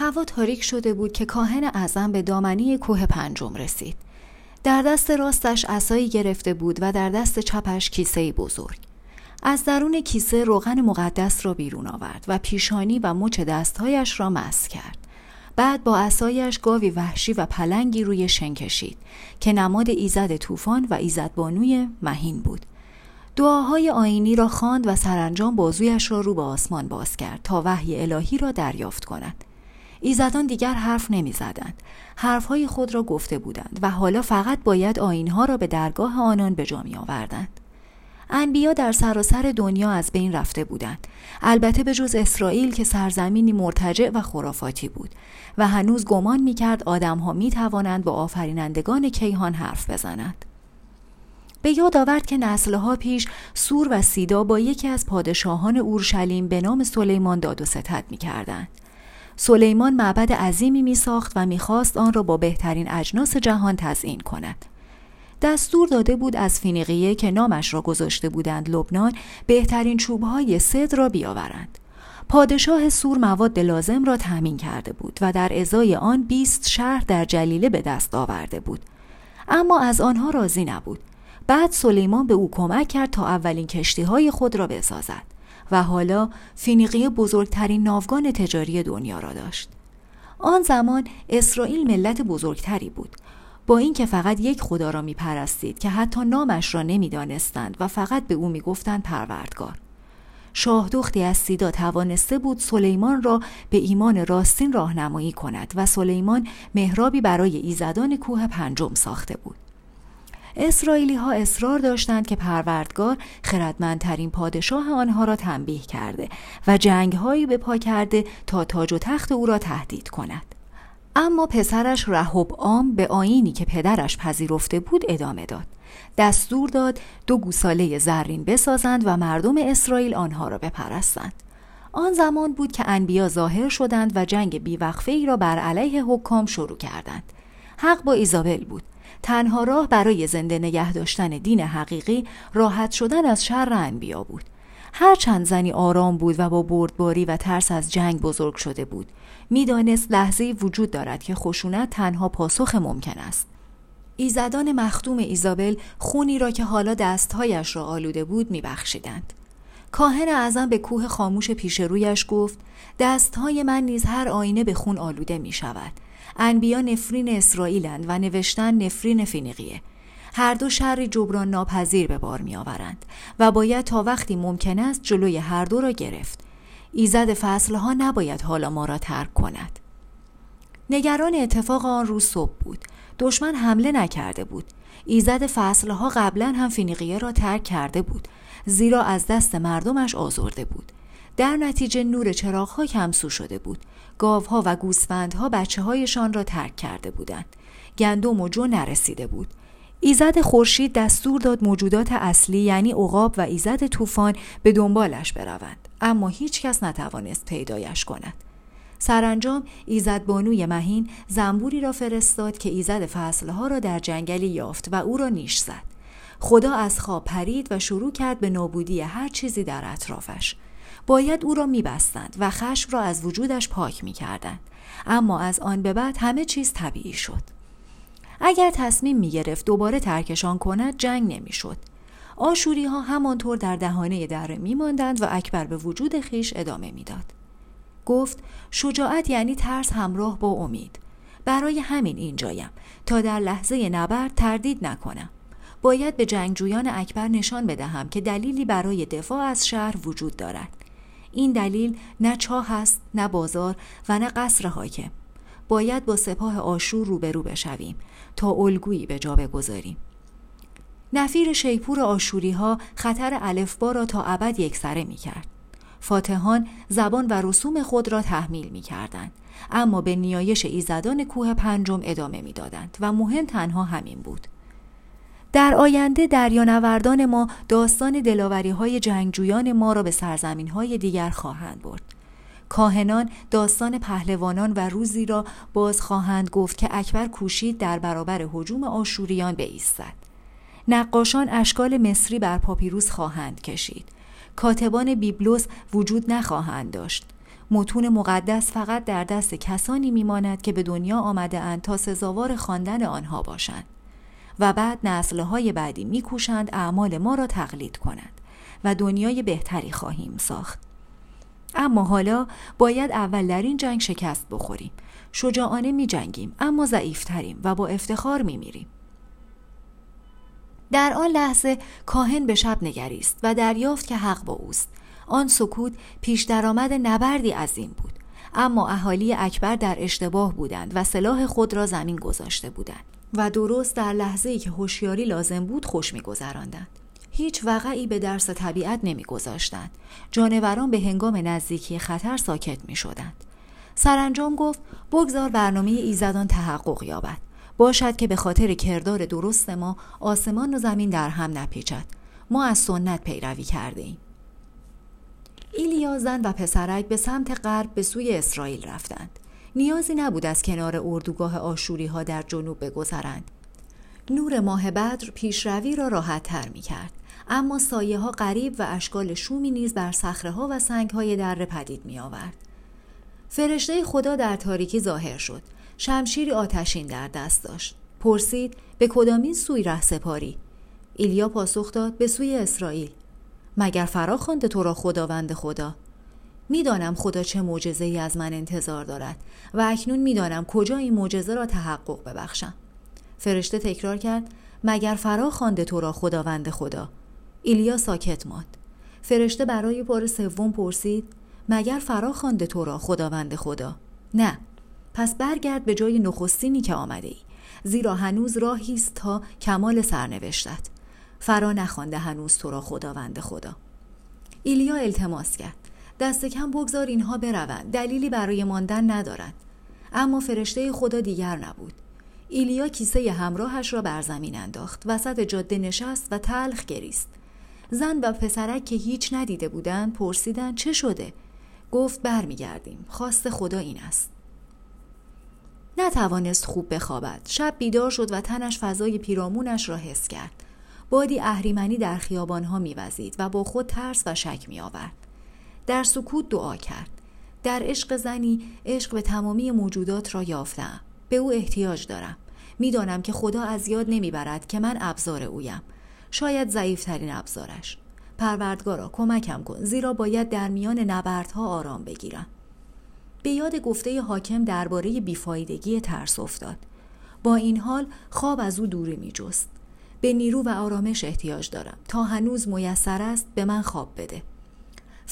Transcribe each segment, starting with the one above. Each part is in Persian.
هوا تاریک شده بود که کاهن اعظم به دامنی کوه پنجم رسید. در دست راستش عصایی گرفته بود و در دست چپش کیسه بزرگ. از درون کیسه روغن مقدس را بیرون آورد و پیشانی و مچ دستهایش را مس کرد. بعد با اسایش گاوی وحشی و پلنگی روی شن کشید که نماد ایزد طوفان و ایزد بانوی مهین بود. دعاهای آینی را خواند و سرانجام بازویش را رو به آسمان باز کرد تا وحی الهی را دریافت کند. ایزدان دیگر حرف نمی زدند. حرفهای خود را گفته بودند و حالا فقط باید آینها را به درگاه آنان به جا می آوردند. انبیا در سراسر دنیا از بین رفته بودند البته به جز اسرائیل که سرزمینی مرتجع و خرافاتی بود و هنوز گمان می‌کرد آدمها می توانند با آفرینندگان کیهان حرف بزنند به یاد آورد که نسلها پیش سور و سیدا با یکی از پادشاهان اورشلیم به نام سلیمان داد و ستد می کردند. سلیمان معبد عظیمی می ساخت و می‌خواست آن را با بهترین اجناس جهان تزئین کند. دستور داده بود از فینیقیه که نامش را گذاشته بودند لبنان بهترین چوبهای صد را بیاورند. پادشاه سور مواد لازم را تأمین کرده بود و در ازای آن 20 شهر در جلیله به دست آورده بود. اما از آنها راضی نبود. بعد سلیمان به او کمک کرد تا اولین کشتی های خود را بسازد و حالا فینیقیه بزرگترین ناوگان تجاری دنیا را داشت. آن زمان اسرائیل ملت بزرگتری بود با اینکه فقط یک خدا را می پرستید که حتی نامش را نمی‌دانستند و فقط به او می گفتند پروردگار. شاهدختی از سیدا توانسته بود سلیمان را به ایمان راستین راهنمایی کند و سلیمان مهرابی برای ایزدان کوه پنجم ساخته بود. اسرائیلی ها اصرار داشتند که پروردگار خردمندترین پادشاه آنها را تنبیه کرده و جنگهایی به پا کرده تا تاج و تخت او را تهدید کند. اما پسرش رهب عام به آینی که پدرش پذیرفته بود ادامه داد. دستور داد دو گوساله زرین بسازند و مردم اسرائیل آنها را بپرستند. آن زمان بود که انبیا ظاهر شدند و جنگ بیوقفه ای را بر علیه حکام شروع کردند. حق با ایزابل بود. تنها راه برای زنده نگه داشتن دین حقیقی راحت شدن از شر انبیا بود. هر چند زنی آرام بود و با بردباری و ترس از جنگ بزرگ شده بود می‌دانست لحظه وجود دارد که خشونت تنها پاسخ ممکن است ایزدان مختوم ایزابل خونی را که حالا دستهایش را آلوده بود میبخشیدند کاهن اعظم به کوه خاموش پیش رویش گفت دستهای من نیز هر آینه به خون آلوده می شود. انبیا نفرین اسرائیلند و نوشتن نفرین فینیقیه. هر دو شری جبران ناپذیر به بار می آورند و باید تا وقتی ممکن است جلوی هر دو را گرفت. ایزد فصلها نباید حالا ما را ترک کند. نگران اتفاق آن روز صبح بود. دشمن حمله نکرده بود. ایزد فصلها قبلا هم فینیقیه را ترک کرده بود. زیرا از دست مردمش آزرده بود. در نتیجه نور چراغها کمسو شده بود. گاوها و گوسفندها بچه هایشان را ترک کرده بودند. گندم و جو نرسیده بود. ایزد خورشید دستور داد موجودات اصلی یعنی عقاب و ایزد طوفان به دنبالش بروند اما هیچ کس نتوانست پیدایش کند سرانجام ایزد بانوی مهین زنبوری را فرستاد که ایزد فصلها را در جنگلی یافت و او را نیش زد خدا از خواب پرید و شروع کرد به نابودی هر چیزی در اطرافش باید او را میبستند و خشم را از وجودش پاک می‌کردند اما از آن به بعد همه چیز طبیعی شد اگر تصمیم می گرفت دوباره ترکشان کند جنگ نمی‌شد. آشوری ها همانطور در دهانه دره می ماندند و اکبر به وجود خیش ادامه می‌داد. گفت شجاعت یعنی ترس همراه با امید. برای همین اینجایم تا در لحظه نبرد تردید نکنم. باید به جنگجویان اکبر نشان بدهم که دلیلی برای دفاع از شهر وجود دارد. این دلیل نه چاه است، نه بازار و نه قصر حاکم. باید با سپاه آشور روبرو بشویم تا الگویی به جا بگذاریم نفیر شیپور آشوری ها خطر الفبا را تا ابد یکسره می کرد. فاتحان زبان و رسوم خود را تحمیل می کردند. اما به نیایش ایزدان کوه پنجم ادامه می دادند و مهم تنها همین بود. در آینده دریانوردان ما داستان دلاوری های جنگجویان ما را به سرزمین های دیگر خواهند برد. کاهنان داستان پهلوانان و روزی را باز خواهند گفت که اکبر کوشید در برابر حجوم آشوریان بایستد. نقاشان اشکال مصری بر پاپیروس خواهند کشید. کاتبان بیبلوس وجود نخواهند داشت. متون مقدس فقط در دست کسانی میماند که به دنیا آمده اند تا سزاوار خواندن آنها باشند. و بعد نسلهای بعدی میکوشند اعمال ما را تقلید کنند و دنیای بهتری خواهیم ساخت. اما حالا باید اول در این جنگ شکست بخوریم. شجاعانه می جنگیم اما ضعیفتریم و با افتخار می میریم. در آن لحظه کاهن به شب نگریست و دریافت که حق با اوست. آن سکوت پیش درآمد نبردی عظیم بود. اما اهالی اکبر در اشتباه بودند و سلاح خود را زمین گذاشته بودند. و درست در لحظه ای که هوشیاری لازم بود خوش میگذراندند. هیچ وقعی به درس طبیعت نمیگذاشتند. جانوران به هنگام نزدیکی خطر ساکت می شدند. سرانجام گفت بگذار برنامه ایزدان تحقق یابد. باشد که به خاطر کردار درست ما آسمان و زمین در هم نپیچد. ما از سنت پیروی کرده ایم. ایلیا زن و پسرک به سمت غرب به سوی اسرائیل رفتند. نیازی نبود از کنار اردوگاه آشوری ها در جنوب بگذرند نور ماه بدر پیشروی را راحت تر می کرد. اما سایه ها قریب و اشکال شومی نیز بر صخره ها و سنگ های دره پدید می آورد. فرشته خدا در تاریکی ظاهر شد. شمشیری آتشین در دست داشت. پرسید به کدامین سوی ره سپاری؟ ایلیا پاسخ داد به سوی اسرائیل. مگر فرا خوانده تو را خداوند خدا؟ می‌دانم خدا چه معجزه ای از من انتظار دارد و اکنون می‌دانم کجا این معجزه را تحقق ببخشم. فرشته تکرار کرد مگر فرا خوانده تو را خداوند خدا؟ ایلیا ساکت ماند. فرشته برای بار سوم پرسید مگر فرا خوانده تو را خداوند خدا؟ نه. پس برگرد به جای نخستینی که آمده ای زیرا هنوز راهی است تا کمال سرنوشتت. فرا نخوانده هنوز تو را خداوند خدا. ایلیا التماس کرد. دست کم بگذار اینها بروند. دلیلی برای ماندن ندارند اما فرشته خدا دیگر نبود. ایلیا کیسه همراهش را بر زمین انداخت. وسط جاده نشست و تلخ گریست. زن و پسرک که هیچ ندیده بودند پرسیدند چه شده؟ گفت برمیگردیم. خواست خدا این است. نتوانست خوب بخوابد. شب بیدار شد و تنش فضای پیرامونش را حس کرد. بادی اهریمنی در خیابانها میوزید و با خود ترس و شک می آورد. در سکوت دعا کرد. در عشق زنی عشق به تمامی موجودات را یافتم. به او احتیاج دارم. می‌دانم که خدا از یاد نمی‌برد که من ابزار اویم. شاید ضعیفترین ابزارش. پروردگارا کمکم کن. زیرا باید در میان نبردها آرام بگیرم. به یاد گفته حاکم درباره بیفایدگی ترس افتاد. با این حال خواب از او دوری می جست. به نیرو و آرامش احتیاج دارم. تا هنوز میسر است به من خواب بده.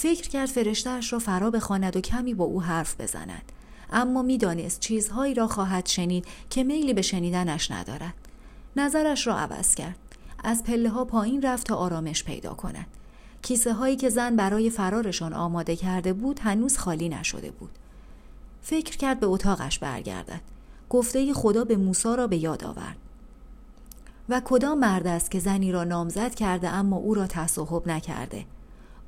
فکر کرد فرشتهاش را فرا بخواند و کمی با او حرف بزند. اما می‌دانست چیزهایی را خواهد شنید که میلی به شنیدنش ندارد. نظرش را عوض کرد. از پله ها پایین رفت تا آرامش پیدا کند. کیسه هایی که زن برای فرارشان آماده کرده بود هنوز خالی نشده بود. فکر کرد به اتاقش برگردد. گفته خدا به موسا را به یاد آورد. و کدام مرد است که زنی را نامزد کرده اما او را تصاحب نکرده؟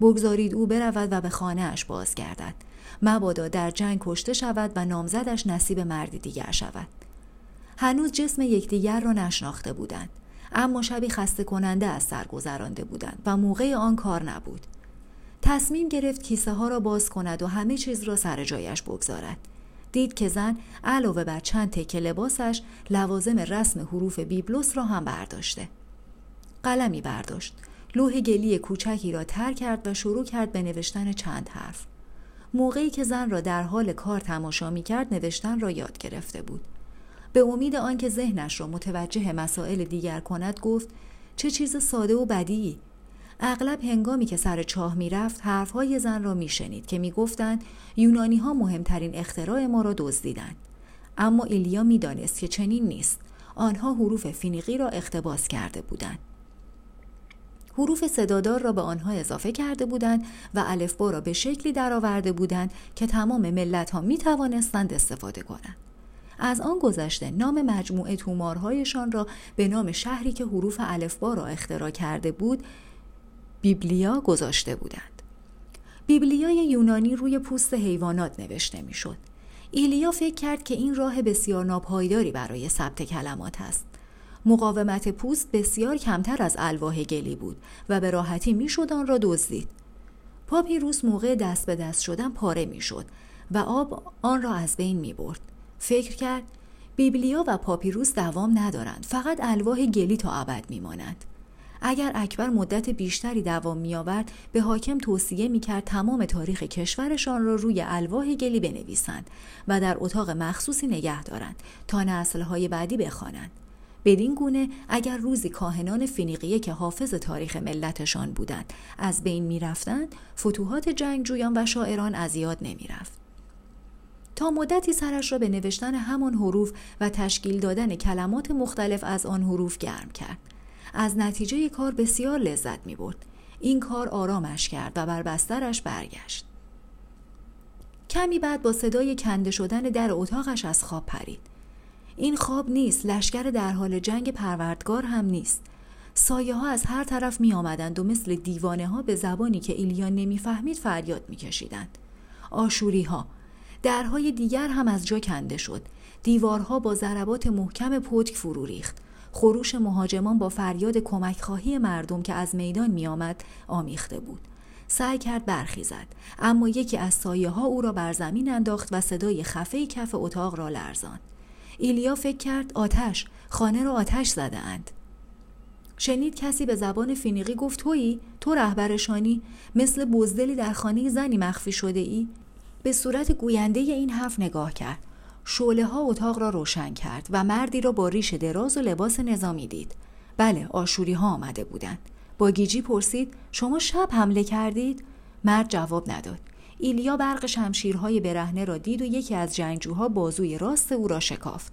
بگذارید او برود و به خانهاش بازگردد. مبادا در جنگ کشته شود و نامزدش نصیب مردی دیگر شود. هنوز جسم یکدیگر را نشناخته بودند اما شبی خسته کننده از سر گذرانده بودند و موقع آن کار نبود. تصمیم گرفت کیسه ها را باز کند و همه چیز را سر جایش بگذارد. دید که زن علاوه بر چند تکه لباسش لوازم رسم حروف بیبلوس را هم برداشته. قلمی برداشت. لوح گلی کوچکی را تر کرد و شروع کرد به نوشتن چند حرف. موقعی که زن را در حال کار تماشا می کرد نوشتن را یاد گرفته بود. به امید آنکه ذهنش را متوجه مسائل دیگر کند گفت چه چیز ساده و بدی. اغلب هنگامی که سر چاه می‌رفت حرفهای زن را میشنید که می‌گفتند یونانی ها مهمترین اختراع ما را دزدیدند. اما ایلیا می‌دانست که چنین نیست. آنها حروف فینیقی را اقتباس کرده بودند. حروف صدادار را به آنها اضافه کرده بودند و الفبا را به شکلی درآورده بودند که تمام ملت ها می توانستند استفاده کنند. از آن گذشته نام مجموعه تومارهایشان را به نام شهری که حروف الفبا را اختراع کرده بود بیبلیا گذاشته بودند. بیبلیای یونانی روی پوست حیوانات نوشته می‌شد. ایلیا فکر کرد که این راه بسیار ناپایداری برای ثبت کلمات است. مقاومت پوست بسیار کمتر از الواح گلی بود و به راحتی می‌شد آن را دزدید. پاپیروس موقع دست به دست شدن پاره می‌شد و آب آن را از بین می برد. فکر کرد بیبلیا و پاپیروس دوام ندارند فقط الواح گلی تا ابد میمانند اگر اکبر مدت بیشتری دوام میآورد به حاکم توصیه می‌کرد تمام تاریخ کشورشان را روی الواح گلی بنویسند و در اتاق مخصوصی نگه دارند تا نسلهای بعدی بخوانند. بدین گونه اگر روزی کاهنان فینیقیه که حافظ تاریخ ملتشان بودند از بین می‌رفتند فتوحات جنگجویان و شاعران از یاد نمی‌رفت تا مدتی سرش را به نوشتن همان حروف و تشکیل دادن کلمات مختلف از آن حروف گرم کرد از نتیجه کار بسیار لذت می برد. این کار آرامش کرد و بر بسترش برگشت. کمی بعد با صدای کنده شدن در اتاقش از خواب پرید. این خواب نیست، لشکر در حال جنگ پروردگار هم نیست. سایه ها از هر طرف می آمدند و مثل دیوانه ها به زبانی که ایلیا نمی‌فهمید فریاد می کشیدند. آشوری ها درهای دیگر هم از جا کنده شد. دیوارها با ضربات محکم پتک فرو ریخت. خروش مهاجمان با فریاد کمک خواهی مردم که از میدان می آمد آمیخته بود. سعی کرد برخیزد اما یکی از سایه ها او را بر زمین انداخت و صدای خفه کف اتاق را لرزاند. ایلیا فکر کرد آتش خانه را آتش زده اند. شنید کسی به زبان فینیقی گفت تویی تو رهبرشانی مثل بزدلی در خانه زنی مخفی شده ای به صورت گوینده این حرف نگاه کرد شعله ها اتاق را روشن کرد و مردی را با ریش دراز و لباس نظامی دید. بله آشوری ها آمده بودند. با گیجی پرسید شما شب حمله کردید؟ مرد جواب نداد. ایلیا برق شمشیرهای برهنه را دید و یکی از جنگجوها بازوی راست او را شکافت.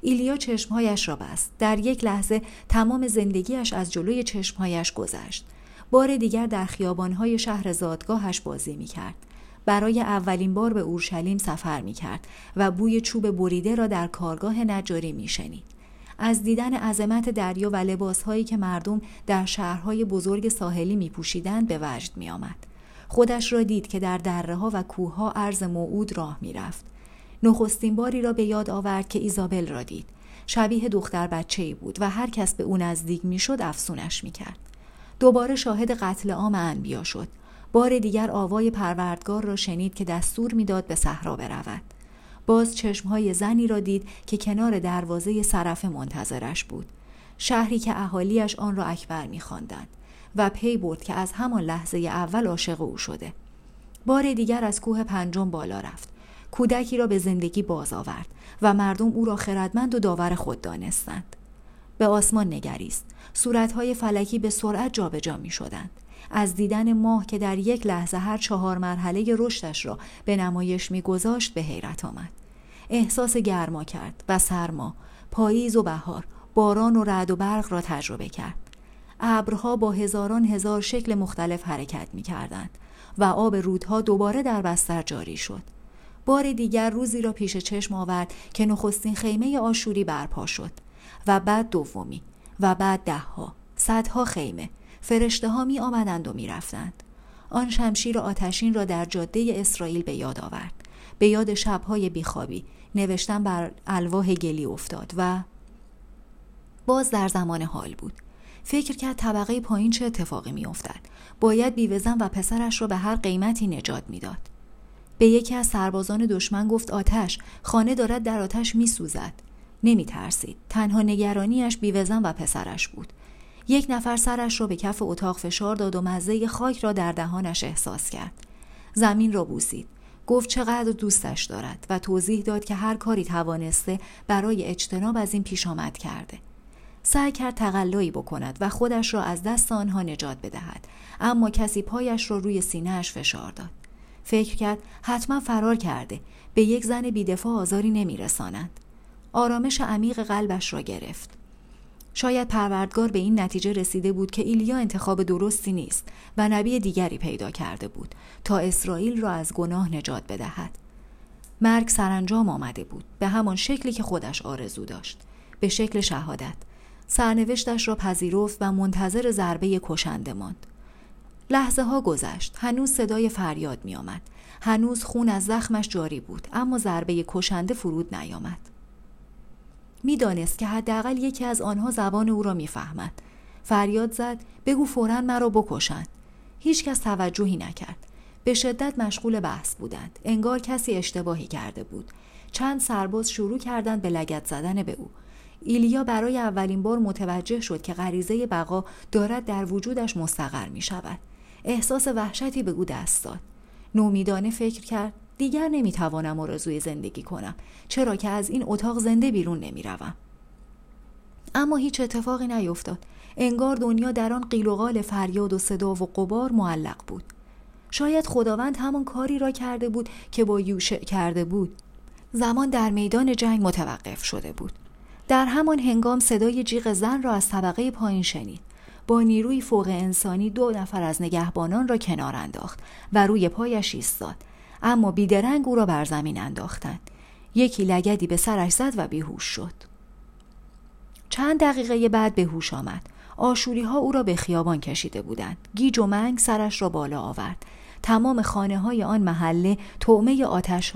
ایلیا چشمهایش را بست. در یک لحظه تمام زندگیش از جلوی چشمهایش گذشت. بار دیگر در خیابانهای شهر زادگاهش بازی می کرد. برای اولین بار به اورشلیم سفر می کرد و بوی چوب بریده را در کارگاه نجاری می شنید. از دیدن عظمت دریا و لباسهایی که مردم در شهرهای بزرگ ساحلی می پوشیدند به وجد می آمد. خودش را دید که در دره ها و کوه ها عرض موعود راه می رفت. نخستین باری را به یاد آورد که ایزابل را دید. شبیه دختر بچه ای بود و هر کس به او نزدیک می شد افسونش می کرد. دوباره شاهد قتل عام انبیا شد. بار دیگر آوای پروردگار را شنید که دستور می‌داد به صحرا برود باز چشمهای زنی را دید که کنار دروازه صرف منتظرش بود شهری که اهالیش آن را اکبر میخواندند و پی برد که از همان لحظه اول عاشق او شده. بار دیگر از کوه پنجم بالا رفت. کودکی را به زندگی باز آورد و مردم او را خردمند و داور خود دانستند. به آسمان نگریست. صورتهای فلکی به سرعت جابجا می شدند از دیدن ماه که در یک لحظه هر چهار مرحله رشدش را به نمایش میگذاشت به حیرت آمد. احساس گرما کرد و سرما پاییز و بهار باران و رعد و برق را تجربه کرد. ابرها با هزاران هزار شکل مختلف حرکت می کردند و آب رودها دوباره در بستر جاری شد بار دیگر روزی را پیش چشم آورد که نخستین خیمه آشوری برپا شد و بعد دومی و بعد دهها صدها خیمه فرشته ها می آمدند و می رفتند. آن شمشیر آتشین را در جاده اسرائیل به یاد آورد. به یاد شبهای بیخوابی نوشتن بر الواح گلی افتاد و باز در زمان حال بود. فکر کرد طبقه پایین چه اتفاقی می افتد. باید بیوزن و پسرش را به هر قیمتی نجات می‌داد. به یکی از سربازان دشمن گفت آتش خانه دارد در آتش می سوزد. نمی ترسید. تنها نگرانیش بیوزن و پسرش بود. یک نفر سرش را به کف اتاق فشار داد و مزه خاک را در دهانش احساس کرد. زمین را بوسید. گفت چقدر دوستش دارد و توضیح داد که هر کاری توانسته برای اجتناب از این پیش آمد کرده. سعی کرد تقلایی بکند و خودش را از دست آنها نجات بدهد اما کسی پایش را روی سینهاش فشار داد. فکر کرد حتما فرار کرده به یک زن بیدفاع آزاری نمیرسانند. آرامش عمیق قلبش را گرفت. شاید پروردگار به این نتیجه رسیده بود که ایلیا انتخاب درستی نیست و نبی دیگری پیدا کرده بود تا اسرائیل را از گناه نجات بدهد. مرگ سرانجام آمده بود به همان شکلی که خودش آرزو داشت به شکل شهادت سرنوشتش را پذیرفت و منتظر ضربه کشنده ماند. لحظه ها گذشت. هنوز صدای فریاد می آمد. هنوز خون از زخمش جاری بود اما ضربه کشنده فرود نیامد. می‌دانست که حداقل یکی از آنها زبان او را می‌فهمد. فریاد زد بگو فورا مرا بکشند. هیچکس توجهی نکرد. به شدت مشغول بحث بودند. انگار کسی اشتباهی کرده بود. چند سرباز شروع کردند به لگت زدن به او. ایلیا برای اولین بار متوجه شد که غریزه بقا دارد در وجودش مستقر می شود. احساس وحشتی به او دست داد. نومیدانه فکر کرد دیگر نمی‌توانم آرزوی زندگی کنم چرا که از این اتاق زنده بیرون نمی‌روم. اما هیچ اتفاقی نیفتاد انگار دنیا در آن قیل و قال فریاد و صدا و قبار معلق بود. شاید خداوند همان کاری را کرده بود که با یوشع کرده بود. زمان در میدان جنگ متوقف شده بود. در همان هنگام صدای جیغ زن را از طبقه پایین شنید. با نیروی فوق انسانی دو نفر از نگهبانان را کنار انداخت و روی پایش ایستاد. اما بیدرنگ او را بر زمین انداختند. یکی لگدی به سرش زد و بیهوش شد. چند دقیقه بعد به هوش آمد. آشوری ها او را به خیابان کشیده بودند. گیج و منگ سرش را بالا آورد. تمام خانه های آن محله تومه آتش